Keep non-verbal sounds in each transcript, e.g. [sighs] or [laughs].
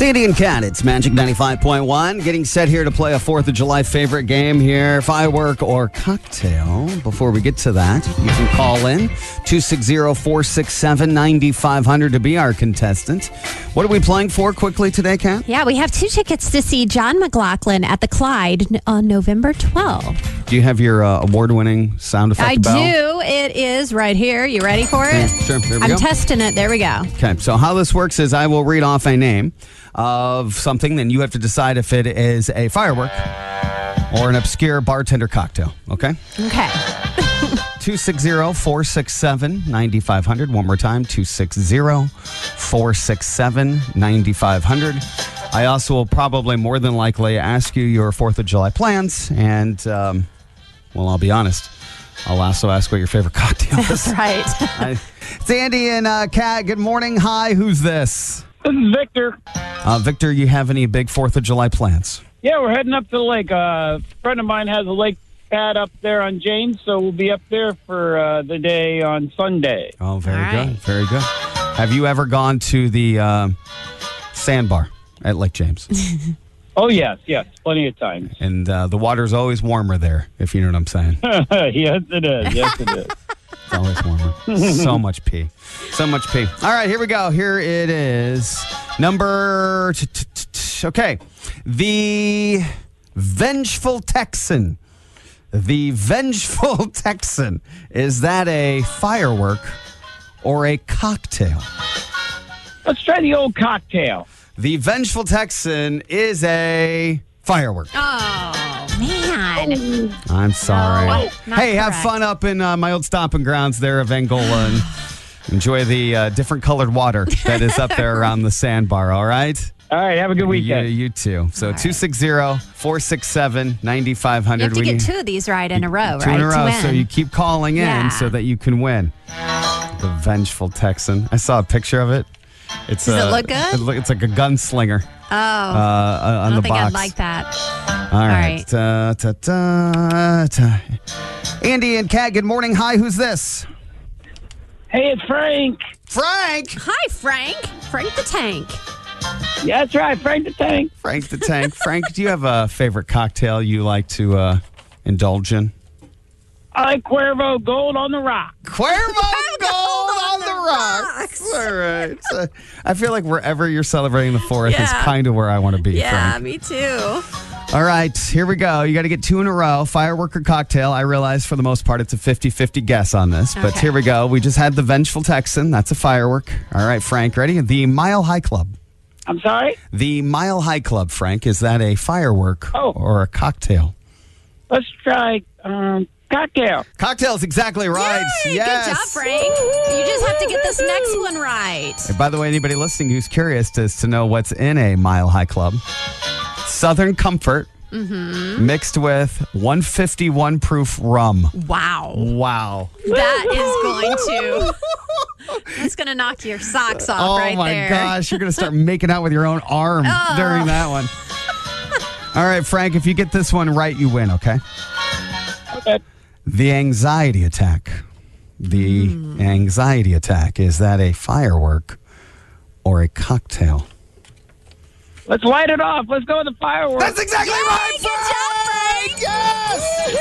Sandy and Cat, it's Magic 95.1. Getting set here to play a 4th of July favorite game here firework or cocktail. Before we get to that, you can call in 260 467 9500 to be our contestant. What are we playing for quickly today, Cat? Yeah, we have two tickets to see John McLaughlin at the Clyde on November 12th. Do you have your uh, award winning sound effect I bell? do. It is right here. You ready for it? Sure, there we I'm go. testing it. There we go. Okay, so how this works is I will read off a name of something, then you have to decide if it is a firework or an obscure bartender cocktail. Okay? Okay. [laughs] 260 467 9500. One more time 260 467 9500. I also will probably more than likely ask you your 4th of July plans. And, um, well, I'll be honest, I'll also ask what your favorite [laughs] cocktail [laughs] is. That's right. I- it's Andy and uh, Kat. Good morning. Hi, who's this? This is Victor. Uh, Victor, you have any big 4th of July plans? Yeah, we're heading up to the lake. Uh, a friend of mine has a lake pad up there on James, so we'll be up there for uh, the day on Sunday. Oh, very All good. right. Very good. Have you ever gone to the um sandbar at Lake James? [laughs] Oh, yes, yes, plenty of times. and uh, the water's always warmer there, if you know what I'm saying. [laughs] yes, it is. Yes, it is. It's always warmer. [laughs] so much pee. So much pee. All right, here we go. Here it is. Number. t- t- t- t- Okay. The Vengeful Texan. The Vengeful [laughs] Texan. Is that a firework or a cocktail? Let's try the old cocktail. The Vengeful Texan is a firework. Oh, man. I'm sorry. No, not hey, have correct. fun up in uh, my old stomping grounds there of Angola and enjoy the uh, different colored water that is up there around the sandbar, all right? All right, have a good You, weekend. you too. So 260 467 9500. You have to get two of these right in a row, Two right? in a row, so you keep calling in Yeah. so that you can win. The Vengeful Texan. I saw a picture of it. It's Does it a- look good? it look- it's like a gunslinger oh, uh, uh, I on don't the think box. I'd like that. All right. right. Ta, ta, ta, ta. Andy and Kat, good morning. Hi, who's this? Hey, it's Frank. Frank. Hi, Frank. Frank the Tank. Yeah, that's right, Frank the Tank. Frank the Tank. Frank, do you have a favorite cocktail you like to uh, indulge in? I like Cuervo Gold on the Rock. Cuervo Gold on the rocks. [laughs] All right. So, I feel like wherever you're celebrating the fourth is kind of where I want to be, Frank. me too. All right, here we go. You got to get two in a row firework or cocktail. I realize for the most part it's a 50 50 guess on this, but Okay. here we go. We just had the Vengeful Texan. That's a firework. All right, Frank, ready? The Mile High Club. I'm sorry? The Mile High Club, Frank, is that a firework Oh. or a cocktail? Let's try um, cocktail. Cocktail's exactly right. Yay, yes. Good job, Frank. You just have to get this next one right. And by the way, anybody listening who's curious as to know what's in a Mile High Club, Southern Comfort Mm-hmm. mixed with 151 proof rum. Wow. Wow. That is going to. [laughs] That's going to knock your socks off Oh right my there. gosh, you're going to start making out with your own arm [laughs] Oh. during that one. [laughs] All right, Frank, if you get this one right, you win, okay? Okay. The anxiety attack. The Hmm. anxiety attack. Is that a firework or a cocktail? Let's light it off. Let's go with the fireworks. That's exactly right. good job, Frank. Yes.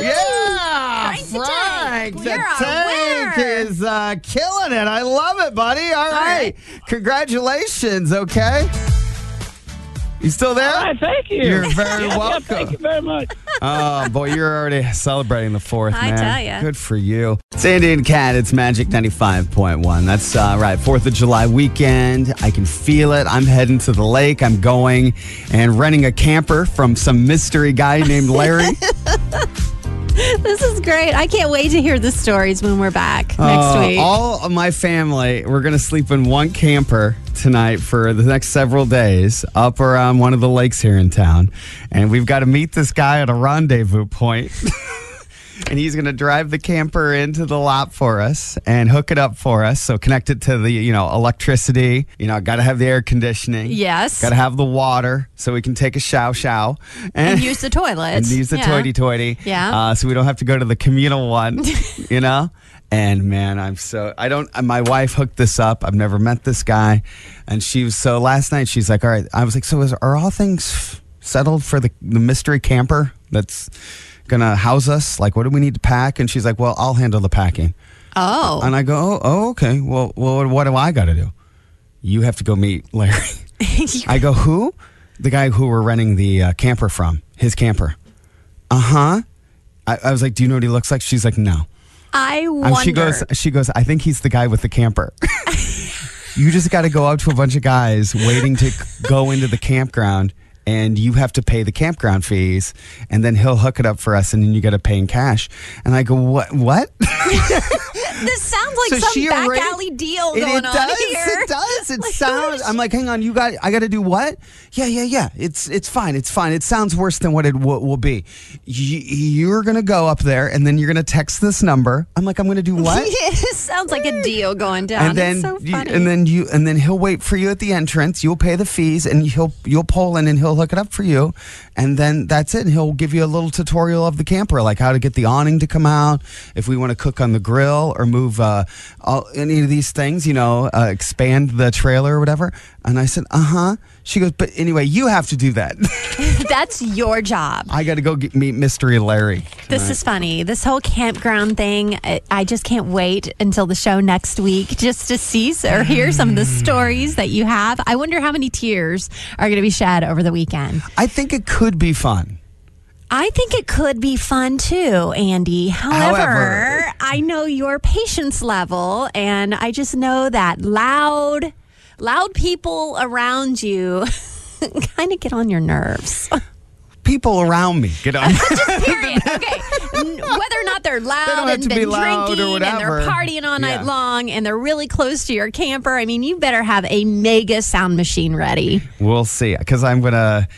Yeah. Frank the Frank Tank. the Tank is uh, killing it. I love it, buddy. All right. right. Congratulations. Okay. You still there? All right, thank you. You're very [laughs] Yeah, yeah, welcome. thank you very much. Oh boy, you're already celebrating the fourth, I man. tell ya. Good for you. Sandy and Cat, it's Magic 95.1. That's uh, right, 4th of July weekend. I can feel it. I'm heading to the lake. I'm going and renting a camper from some mystery guy named Larry. [laughs] [laughs] This is great. I can't wait to hear the stories when we're back next Uh, week. All of my family, we're going to sleep in one camper tonight for the next several days up around one of the lakes here in town. And we've got to meet this guy at a rendezvous point. [laughs] and he's going to drive the camper into the lot for us and hook it up for us. So connect it to the, you know, electricity. You know, got to have the air conditioning. Yes. Got to have the water so we can take a show show. and use the toilet. and use the Yeah. toity toity. Yeah. Uh, so we don't have to go to the communal one, [laughs] you know? And man, I'm so I don't. My wife hooked this up. I've never met this guy, and she was so last night. She's like, "All right." I was like, "So is, are all things settled for the the mystery camper that's gonna house us? Like, what do we need to pack?" And she's like, "Well, I'll handle the packing." Oh. And I go, "Oh, oh okay. Well, well, what do I got to do? You have to go meet Larry." [laughs] I go, "Who?" The guy who we're renting the uh, camper from. His camper. Uh huh. I, I was like, "Do you know what he looks like?" She's like, "No." I Um, wonder. she goes, she goes, I think he's the guy with the camper. [laughs] you just got to go out to a bunch of guys waiting to [laughs] go into the campground and you have to pay the campground fees and then he'll hook it up for us and then you got to pay in cash. And I go, what, what? [laughs] this sounds like So some back alley deal It, going it on does. here. It does. It [laughs] Like, sounds. I'm like, hang on. You got. I got to do what? Yeah, yeah, yeah. It's it's fine. It's fine. It sounds worse than what it w- will be. You, you're gonna go up there and then you're gonna text this number. I'm like, I'm gonna do what? [laughs] it sounds like a mm. deal going down. and then it's so you, and then you and then he'll wait for you at the entrance. You'll pay the fees and he'll you'll pull in and he'll hook it up for you. And then that's it. And he'll give you a little tutorial of the camper, like how to get the awning to come out, if we want to cook on the grill or move uh, all, any of these things, you know, uh, expand the trailer or whatever. And I said, uh huh. She goes, but anyway, you have to do that. [laughs] That's your job. I got to go get, meet Mystery Larry. This is funny. This whole campground thing, I, I just can't wait until the show next week just to see or hear some of the stories that you have. I wonder how many tears are going to be shed over the weekend. I think it could be fun. I think it could be fun too, Andy. However, However- I know your patience level, and I just know that loud, loud people around you [laughs] kind of get on your nerves. [laughs] People around me get on. [laughs] Period. Okay. Whether or not they're loud and been be drinking and they're partying all night Yeah. long and they're really close to your camper, I mean, you better have a mega sound machine ready. We'll see. Because I'm going to,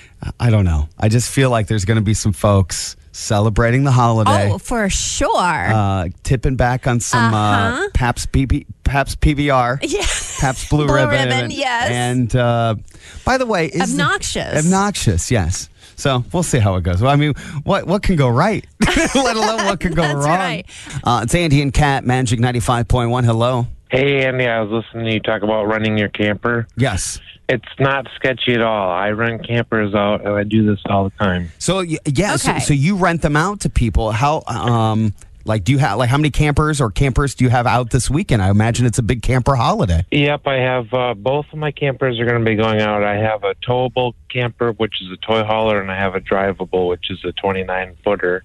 I don't know. I just feel like there's going to be some folks celebrating the holiday. Oh, for sure. Uh, tipping back on some uh Uh-huh. Pabst, PB, Pabst PBR, [laughs] yeah. Pabst Blue, Blue Ribbon. Ribbon, yes. And uh, by the way, the- Obnoxious. obnoxious, yes. So we'll see how it goes. Well, I mean, what what can go right, [laughs] let alone what can go That's wrong. right. Uh, it's Andy and Cat, Magic ninety five point one. Hello. Hey, Andy, I was listening to you talk about running your camper. Yes. It's not sketchy at all. I rent campers out, and I do this all the time. So y- yeah, so, so you rent them out to people. How um like do you have like how many campers or campers do you have out this weekend? I imagine it's a big camper holiday. Yep, I have uh, both of my campers are going to be going out. I have a towable camper, which is a toy hauler, and I have a drivable, which is a 29 footer.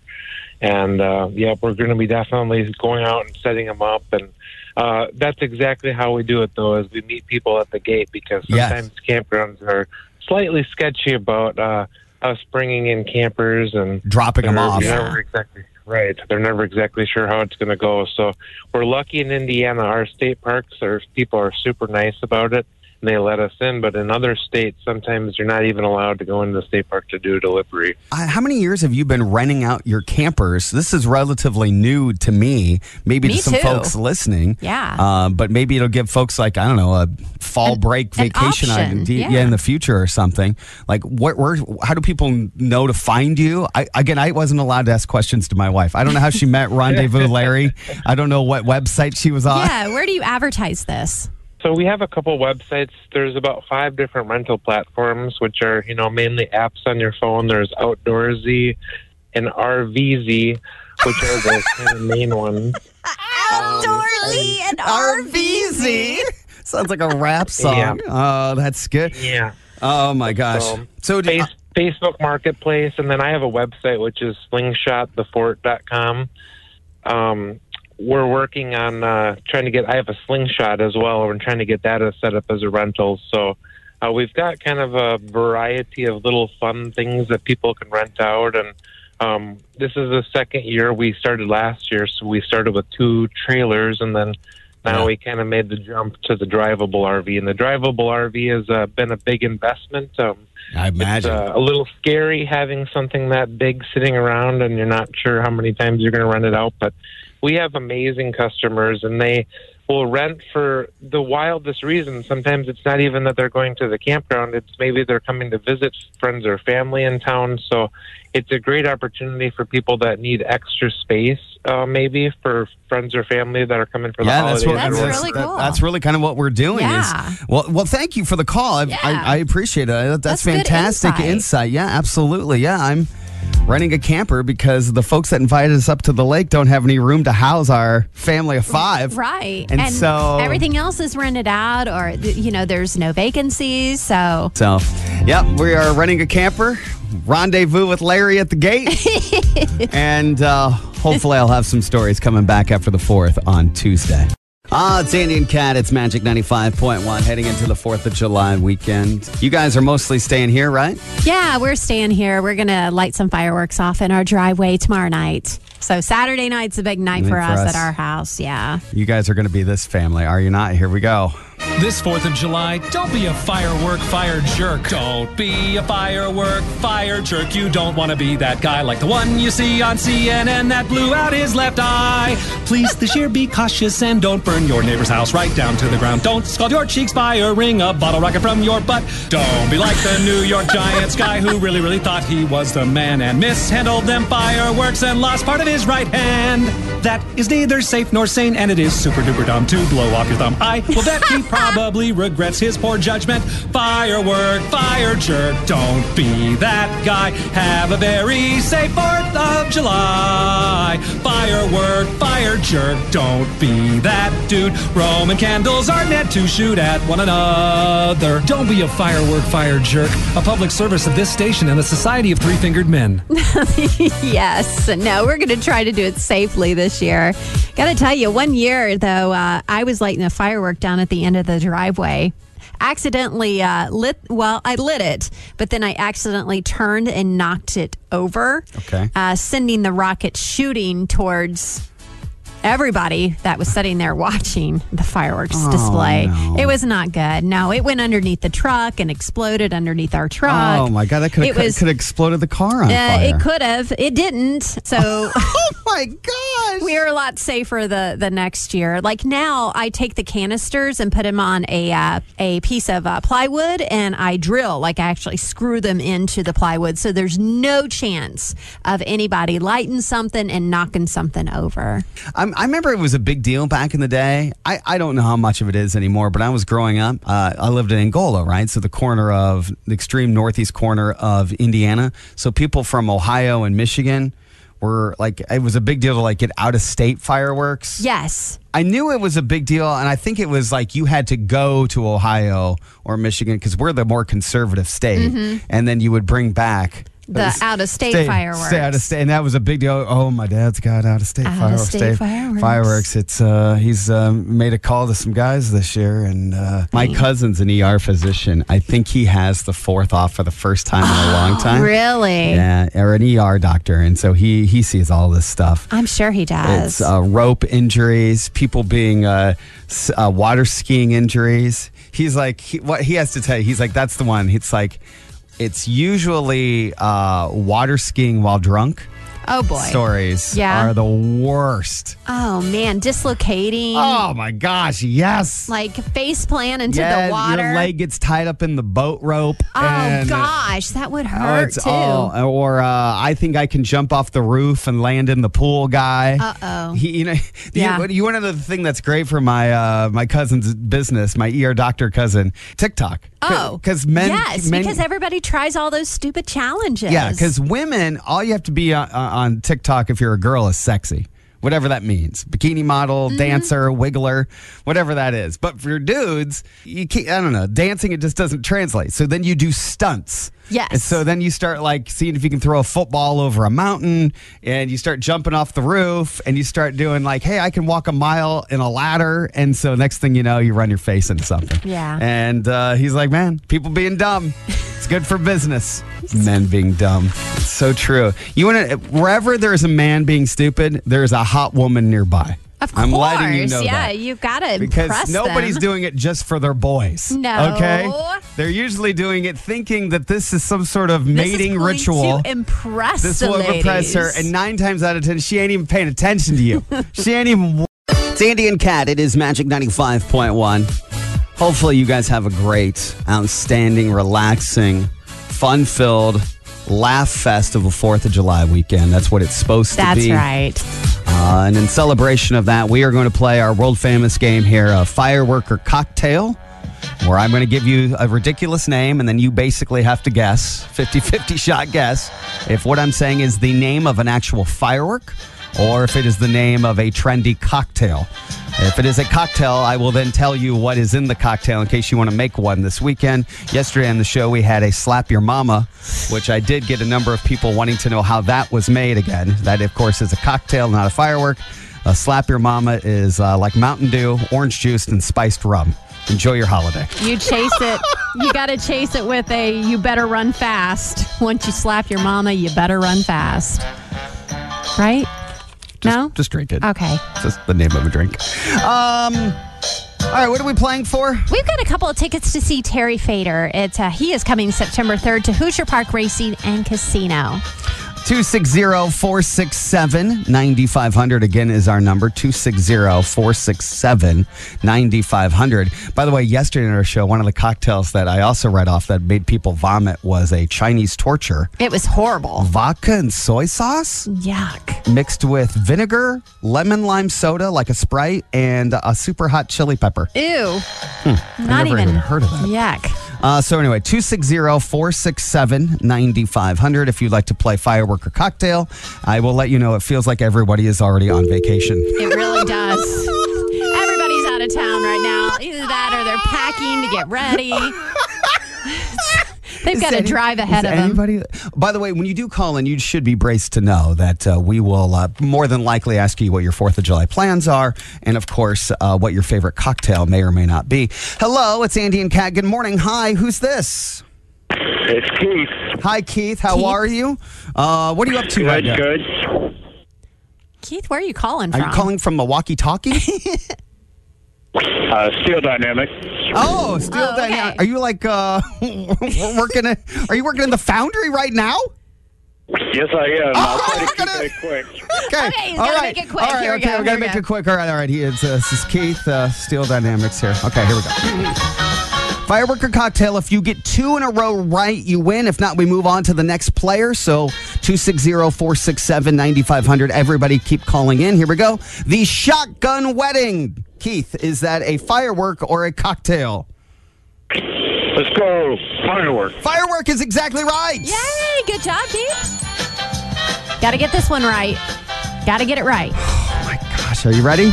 And uh, yeah, we're going to be definitely going out and setting them up. And uh, that's exactly how we do it, though, is we meet people at the gate because Yes. sometimes campgrounds are slightly sketchy about uh, us bringing in campers and Dropping them off. Never exactly right. They're never exactly sure how it's going to go. So we're lucky in Indiana. Our state parks, our people are super nice about it, and they let us in. But in other states, sometimes you're not even allowed to go into the state park to do delivery. Uh, how many years have you been renting out your campers? This is relatively new to me. Maybe Me to some too. folks listening. Yeah. Uh, but maybe it'll give folks like I don't know a fall An- break an vacation option, idea yeah. in the future or something. Like what? Where? How do people know to find you? I again, I wasn't allowed to ask questions to my wife. I don't know how she met [laughs] Rendezvous Larry. I don't know what website she was on. yeah. Where do you advertise this? So we have a couple websites. There's about five different rental platforms, which are you know mainly apps on your phone. There's Outdoorsy and RVezy, which are the [laughs] kind of main ones. Outdoorsy and RVezy. [laughs] Sounds like a rap song. Yeah. Oh, that's good. Yeah. Oh my gosh. Um, So do- Face, Facebook Marketplace, and then I have a website which is slingshotthefort.com. Um, we're working on uh, trying to get. I have a slingshot as well. We're trying to get that set up as a rental. So uh, we've got kind of a variety of little fun things that people can rent out, and um, this is the second year. We started last year, so we started with two trailers, and then now Yeah. we kind of made the jump to the drivable RV. And the drivable RV has uh, been a big investment. Um, I imagine. it's uh, a little scary having something that big sitting around and you're not sure how many times you're going to run it out. But we have amazing customers and they will rent for the wildest reasons. Sometimes it's not even that they're going to the campground, it's maybe they're coming to visit friends or family in town. So it's a great opportunity for people that need extra space, uh, maybe for friends or family that are coming for the Yeah, holidays. that's what That's or- really that- cool. that's really kind of what we're doing. Yeah. Is, well, well, thank you for the call. I, Yeah. I, I appreciate it. That's, That's good fantastic insight. Yeah, absolutely. Yeah, I'm renting a camper because the folks that invited us up to the lake don't have any room to house our family of five. Right. And so- everything else is rented out or, you know, there's no vacancies. So So, yep, we are renting a camper. Rendezvous with Larry at the gate. [laughs] and uh, hopefully, I'll have some stories coming back after the 4th on Tuesday. Ah, it's Andy and Cat. It's Magic 95.1 heading into the 4th of July weekend. You guys are mostly staying here, right? Yeah, we're staying here. We're going to light some fireworks off in our driveway tomorrow night. So Saturday night's a big night for for us, us. at our house. Yeah. You guys are going to be this family, are you not? Here we go. This 4th of July, don't be a firework fire jerk. Don't be a firework fire jerk. You don't want to be that guy like the one you see on CNN that blew out his left eye. Please this year be cautious and don't burn your neighbor's house right down to the ground. Don't scald your cheeks by firing a bottle rocket from your butt. Don't be like the New York Giants guy who really, really thought he was the man and mishandled them fireworks and lost part of his right hand. That is neither safe nor sane, and it is super duper dumb to blow off your thumb. I will bet he probably [laughs] regrets his poor judgment. Firework, fire jerk, don't be that guy. Have a very safe 4th of July. Firework, fire jerk, don't be that dude. Roman candles are meant to shoot at one another. Don't be a firework, fire jerk. A public service of this station and the Society of Three Fingered Men. [laughs] Yes. No, we're going to try to do it safely this year. Got to tell you, one year, though, uh, I was lighting a firework down at the end of the driveway. Accidentally uh, lit, well, I lit it, but then I accidentally turned and knocked it over. Okay. Uh, sending the rocket shooting towards everybody that was sitting there watching the fireworks display. no. It was not good. No, it went underneath the truck and exploded underneath our truck. Oh, my God. That could It have could have exploded the car on Uh, fire. it could have. It didn't. So Oh, [laughs] [laughs] my gosh. we are a lot safer the the next year. Like now, I take the canisters and put them on a uh, a piece of uh, plywood, and I drill. Like I actually screw them into the plywood, so there's no chance of anybody lighting something and knocking something over. I'm, I remember it was a big deal back in the day. I, I don't know how much of it is anymore, but I was growing up. Uh, I lived in Angola, right? So the corner of the extreme northeast corner of Indiana. So people from Ohio and Michigan were like, it was a big deal to like get out of state fireworks. Yes. I knew it was a big deal, and I think it was like you had to go to Ohio or Michigan because we're the more conservative state, mm-hmm. and then you would bring back The out-of-state stay- fireworks. Stay out of state, and that was a big deal. Oh, my dad's got out of state fireworks. Out-of-state fireworks. Fireworks. It's uh, he's um, made a call to some guys this year, and uh, my cousin's an ER physician. I think he has the fourth off for the first time in a [gasps] long time. Really? Yeah, or an ER doctor, and so he he sees all this stuff. I'm sure he does. It's uh, rope injuries, people being uh, uh, water skiing injuries. He's like, he, what he has to tell you, he's like, that's the one. It's like, it's usually uh, water skiing while drunk. oh boy. Stories Yeah. are the worst. Oh man, dislocating. Oh my gosh, yes. Like face plant into yeah, the water. your leg gets tied up in the boat rope. oh gosh, that would Oh, hurt too. all, or uh, I think I can jump off the roof and land in the pool, guy. Uh-oh. You know, [laughs] Yeah. you, you want to know the thing that's great for my uh, my cousin's business, my ER doctor cousin, TikTok. Oh, because men, yes, men, because everybody tries all those stupid challenges. yeah, because women, all you have to be on, on TikTok if you're a girl is sexy. Whatever that means, bikini model, Mm-hmm. dancer, wiggler, whatever that is. But for dudes, you can't. I don't know. Dancing it just doesn't translate. So then you do stunts. Yes. And so then you start like seeing if you can throw a football over a mountain, and you start jumping off the roof, and you start doing like, hey, I can walk a mile in a ladder, and so next thing you know, you run your face into something. Yeah. And uh, he's like, man, people being dumb, it's good for business. Men being dumb, it's so true. You want to wherever there's a man being stupid, there's a hot woman nearby. Of course, I'm letting you know yeah, that. you've got to Because nobody's them. doing it just for their boys. No. Okay? They're usually doing it thinking that this is some sort of mating ritual. to impress This will impress her, and nine times out of ten, she ain't even paying attention to you. [laughs] she ain't even. It's Sandy and Cat, it is Magic 95.1. Hopefully, you guys have a great, outstanding, relaxing, fun filled, laugh fest of a 4th of July weekend. That's what it's supposed That's to be. That's right. Uh, and in celebration of that, we are going to play our world famous game here, a firework or cocktail, where I'm going to give you a ridiculous name and then you basically have to guess 50 50 [laughs] shot guess if what I'm saying is the name of an actual firework or if it is the name of a trendy cocktail. If it is a cocktail, I will then tell you what is in the cocktail in case you want to make one this weekend. Yesterday on the show, we had a Slap Your Mama, which I did get a number of people wanting to know how that was made again. That, of course, is a cocktail, not a firework. A Slap Your Mama is uh, like Mountain Dew, orange juice, and spiced rum. Enjoy your holiday. You chase it. You got to chase it with a you better run fast. Once you slap your mama, you better run fast. Right? No? Just drink it. Okay. It's just the name of a drink. Um, all right, what are we playing for? We've got a couple of tickets to see Terry Fator. It's uh, he is coming September 3rd to Hoosier Park Racing and Casino. 260-467-9500 again is our number 260-467-9500 by the way yesterday in our show one of the cocktails that i also read off that made people vomit was a chinese torture It was horrible. vodka and soy sauce Yuck. mixed with vinegar lemon lime soda like a sprite and a super hot chili pepper Ew. Hmm. I Not never even heard of that. Yuck. Uh, so anyway, 260-467-9500 if you'd like to play firework or cocktail. I will let you know it feels like everybody is already on vacation. It really does. Everybody's out of town right now. Either that or they're packing to get ready. They've got to any- drive ahead is of them. By the way, when you do call in, you should be braced to know that uh, we will uh, more than likely ask you what your 4th of July plans are and, of course, uh, what your favorite cocktail may or may not be. Hello, it's Andy and Kat. Good morning. Hi, who's this? It's Keith. Hi, Keith. How Keith? are you? Uh, what are you up to right Good, now? good. Keith, where are you calling from? Are you calling from Milwaukee Talkie? [laughs] Uh, Steel Dynamic. Oh, Steel Oh, okay. Dynamic. Are you like uh [laughs] working? At, are you working in the foundry right now? Yes, I am. I'll try we're to keep gonna- it quick. Okay. okay he's all right. Make it quick. All right, Here we okay, go, we gotta here make go. it quick. All right. All right. He is, uh, this is Keith, uh, Steel Dynamics here. Okay, here we go. Firework or cocktail. If you get two in a row right, you win. If not, we move on to the next player. So 260-467-9500. Everybody keep calling in. Here we go. The shotgun wedding. Keith, is that a firework or a cocktail? Let's go firework. Firework is exactly right. Yay! Good job, Keith. Got to get this one right. Got to get it right. [sighs] Oh my gosh, are you ready?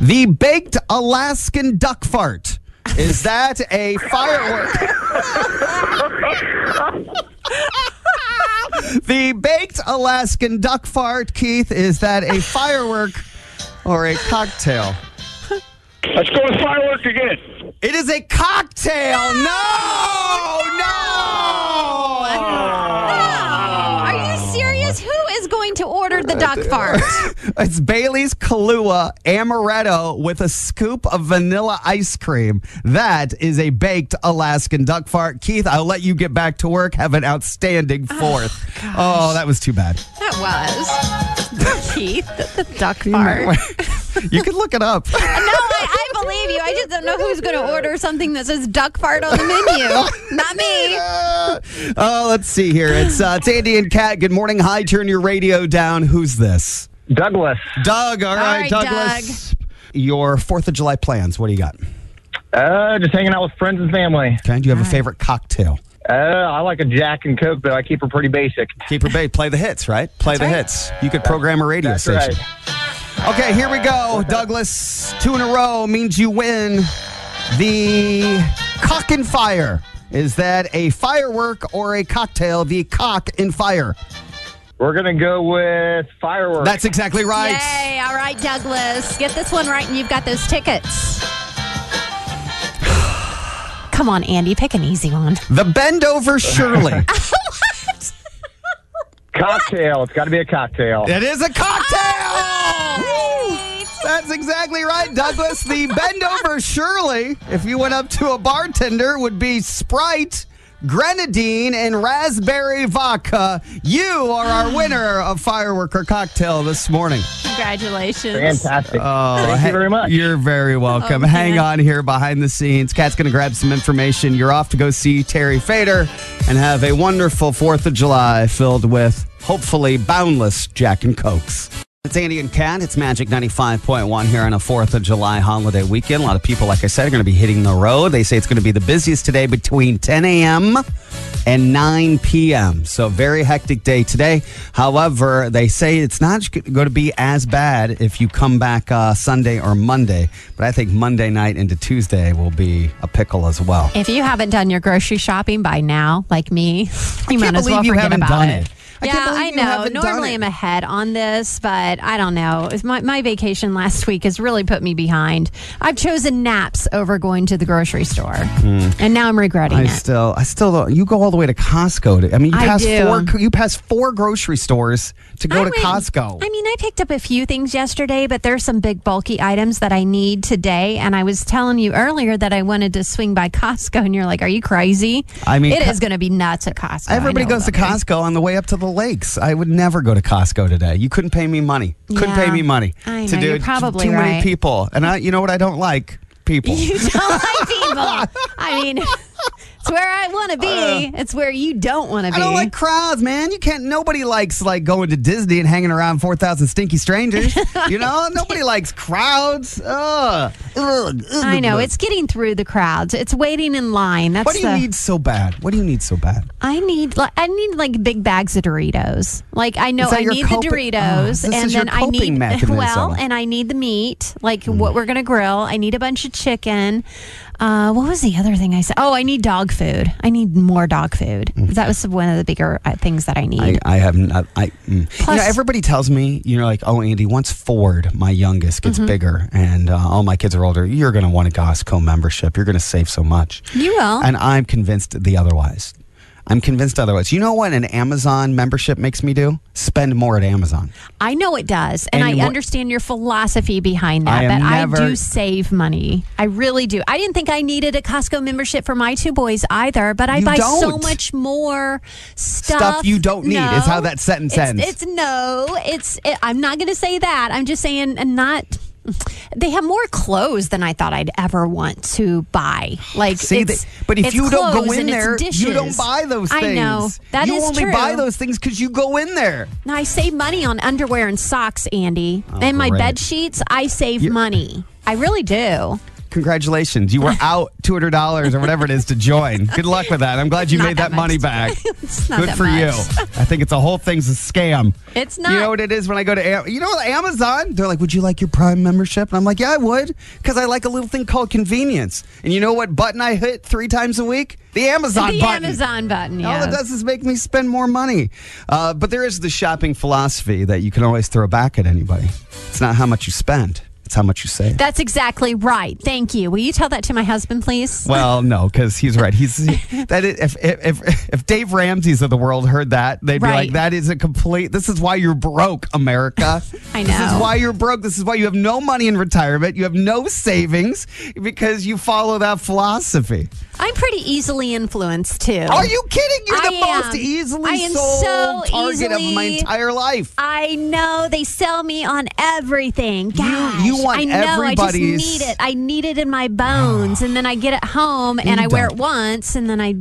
The baked Alaskan duck fart. Is that a firework? [laughs] the baked Alaskan duck fart, Keith, is that a firework or a cocktail? Let's go with fireworks again. It is a cocktail. No, no. Are the duck fart? [laughs] It's Bailey's Kahlua Amaretto with a scoop of vanilla ice cream. That is a baked Alaskan duck fart. Keith, I'll let you get back to work. Have an outstanding fourth. Oh, that was too bad. That was Keith, the, the duck fart. you can look it up. [laughs] No, I, I believe you. I just don't know who's going to order something that says duck fart on the menu. [laughs] Not me. Uh, oh, let's see here. It's uh, it's Andy and Kat. Good morning. Hi, turn your radio down. Who's this? Douglas. Doug. All right, right, Douglas. Your Fourth of July plans. What do you got? Uh, just hanging out with friends and family. Okay. Do you have a favorite cocktail? Uh, I like a Jack and Coke, though. I keep her pretty basic. Keep her bait. Play the hits, right? Play the right. hits. You could program a radio That's station. right. Okay, here we go. Douglas, two in a row means you win the cock and fire. Is that a firework or a cocktail? The cock and fire. We're going to go with fireworks. That's exactly right. Yay. All right, Douglas. Get this one right and you've got those tickets. [sighs] Come on, Andy. Pick an easy one. The bend over Shirley. [laughs] cocktail. It's got to be a cocktail. it is a cocktail. Oh, right. That's exactly right, Douglas. The bend over Shirley, if you went up to a bartender, would be Sprite. Grenadine and raspberry vodka. You are our winner of Fireworker Cocktail this morning. Congratulations. Fantastic. Oh, Thank hey, you very much. You're very oh, welcome. Oh, Hang on here behind the scenes. Kat's going to grab some information. You're off to go see Terry Fator and have a wonderful 4th of July filled with hopefully boundless Jack and Cokes. It's Andy and Kat. It's Magic 95.1 here on a 4th of July holiday weekend. A lot of people, like I said, are going to be hitting the road. They say it's going to be the busiest today between 10 a.m. and 9 p.m. So, very hectic day today. However, they say it's not going to be as bad if you come back uh, Sunday or Monday. But I think Monday night into Tuesday will be a pickle as well. If you haven't done your grocery shopping by now, like me, you can't might as well forget about it. it. I yeah, I know. haven't done Normally it. I'm ahead on this, but I don't know. My, my vacation last week has really put me behind. I've chosen naps over going to the grocery store, hmm. and now I'm regretting. I it. still, I still don't. You go all the way to Costco. To, I mean, you I pass do. four. You pass four grocery stores to go I to went- Costco. I mean, I picked up a few things yesterday, but there's some big bulky items that I need today. And I was telling you earlier that I wanted to swing by Costco, and you're like, "Are you crazy?" I mean, it Co- is going to be nuts at Costco. Everybody goes to Bubby. Costco on the way up to the lakes. I would never go to Costco today. You couldn't pay me money. Couldn't Yeah. pay me money I to know, do you're it. probably too many right. people, and I, you know what? I don't like people. You don't [laughs] like people. I mean, it's where I want to be. it's where you don't want to be. Uh, I don't like crowds, man. You can't. Nobody likes like going to Disney and hanging around four thousand stinky strangers. [laughs] you know, nobody likes crowds. Ugh. Ugh. I know it's getting through the crowds. It's waiting in line. That's What do you the, need so bad? What do you need so bad? I need like I need like big bags of Doritos. Like I know I need coping- the Doritos, this and then I need [laughs] mechanism. well, and I need the meat, like Mm. what we're gonna grill. I need a bunch of chicken. Uh, what was the other thing I said? Oh, I need dog food. I need more dog food. That was one of the bigger uh, things that I need. I, I have not. I mm. you know everybody tells me you know like oh Andy once Ford my youngest gets Mm-hmm. bigger and uh, all my kids are older you're going to want a Costco membership you're going to save so much You will. and I'm convinced the otherwise. I'm convinced otherwise. You know what an Amazon membership makes me do? Spend more at Amazon. I know it does, and, And I understand your philosophy behind that. am but never- I do save money. I really do. I didn't think I needed a Costco membership for my two boys either, but I You buy so don't. much more stuff. Stuff you don't need No. is how that sentence it's, ends. It's no. It's. It, I'm not going to say that. I'm just saying, and not. They have more clothes than I thought I'd ever want to buy. Like, See, it's, they- but if you don't go in there, you don't buy those things. I know that you is only true. buy those things because you go in there. Now, I save money on underwear and socks, Andy. Oh, and my Oh, great. bed sheets, I save money. I really do. Congratulations. You were [laughs] out $200 or whatever it is to join. Good luck with that. I'm glad you Not made that, that money back. [laughs] It's not Good for you. [laughs] I think it's a whole thing's a scam. It's not. You know what it is when I go to Am- you know Amazon? They're like, "Would you like your Prime membership?" And I'm like, "Yeah, I would, because I like a little thing called convenience." And you know what button I hit three times a week? The Amazon the button. Amazon button, All it does is make me spend more money. Uh, but there is the shopping philosophy that you can always throw back at anybody. It's not how much you spend; it's how much you save. That's exactly right. Thank you. Will you tell that to my husband, please? Well, no, because he's right. He's [laughs] that. Is, if, if if Dave Ramsey's of the world heard that, they'd be like, "That is a complete. This is why you're broke, America. [laughs] I know. This is why you're broke. This is why you have no money in retirement. You have no savings because you follow that philosophy. I'm pretty easily influenced too. Are you kidding? You're the I most easily I am sold so target of my entire life. I know they sell me on everything. Gosh, you want I know. everybody's- I just need it. I need it in my bones, and then I get it home and You I wear it once, and then I,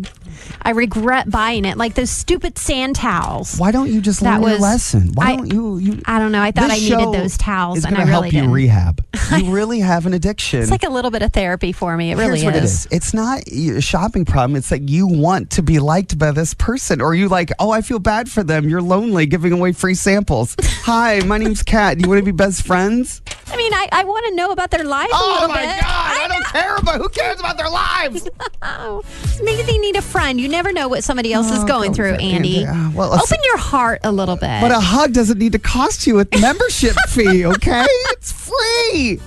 I regret buying it. Like those stupid sand towels. Why don't you just That learn your was- lesson? Why I- don't you? you I don't know. I thought I needed those towels, is and I really help you didn't. rehab. You [laughs] really have an addiction. It's like a little bit of therapy for me. It really Here's what it is. It's not a shopping problem. It's that you want to be liked by this person, or you like, oh, I feel bad for them. You're lonely, giving away free samples. [laughs] Hi, my name's Kat. Do you want to be best friends? I mean, I, I want to know about their life Oh my bit. God! I, don't care about who cares about their lives. [laughs] Maybe they need a friend. You never know what somebody else is Oh, going through, Andy. Well, Open your heart a little bit. But a hug doesn't need to cost you a membership fee. Okay, [laughs] it's free.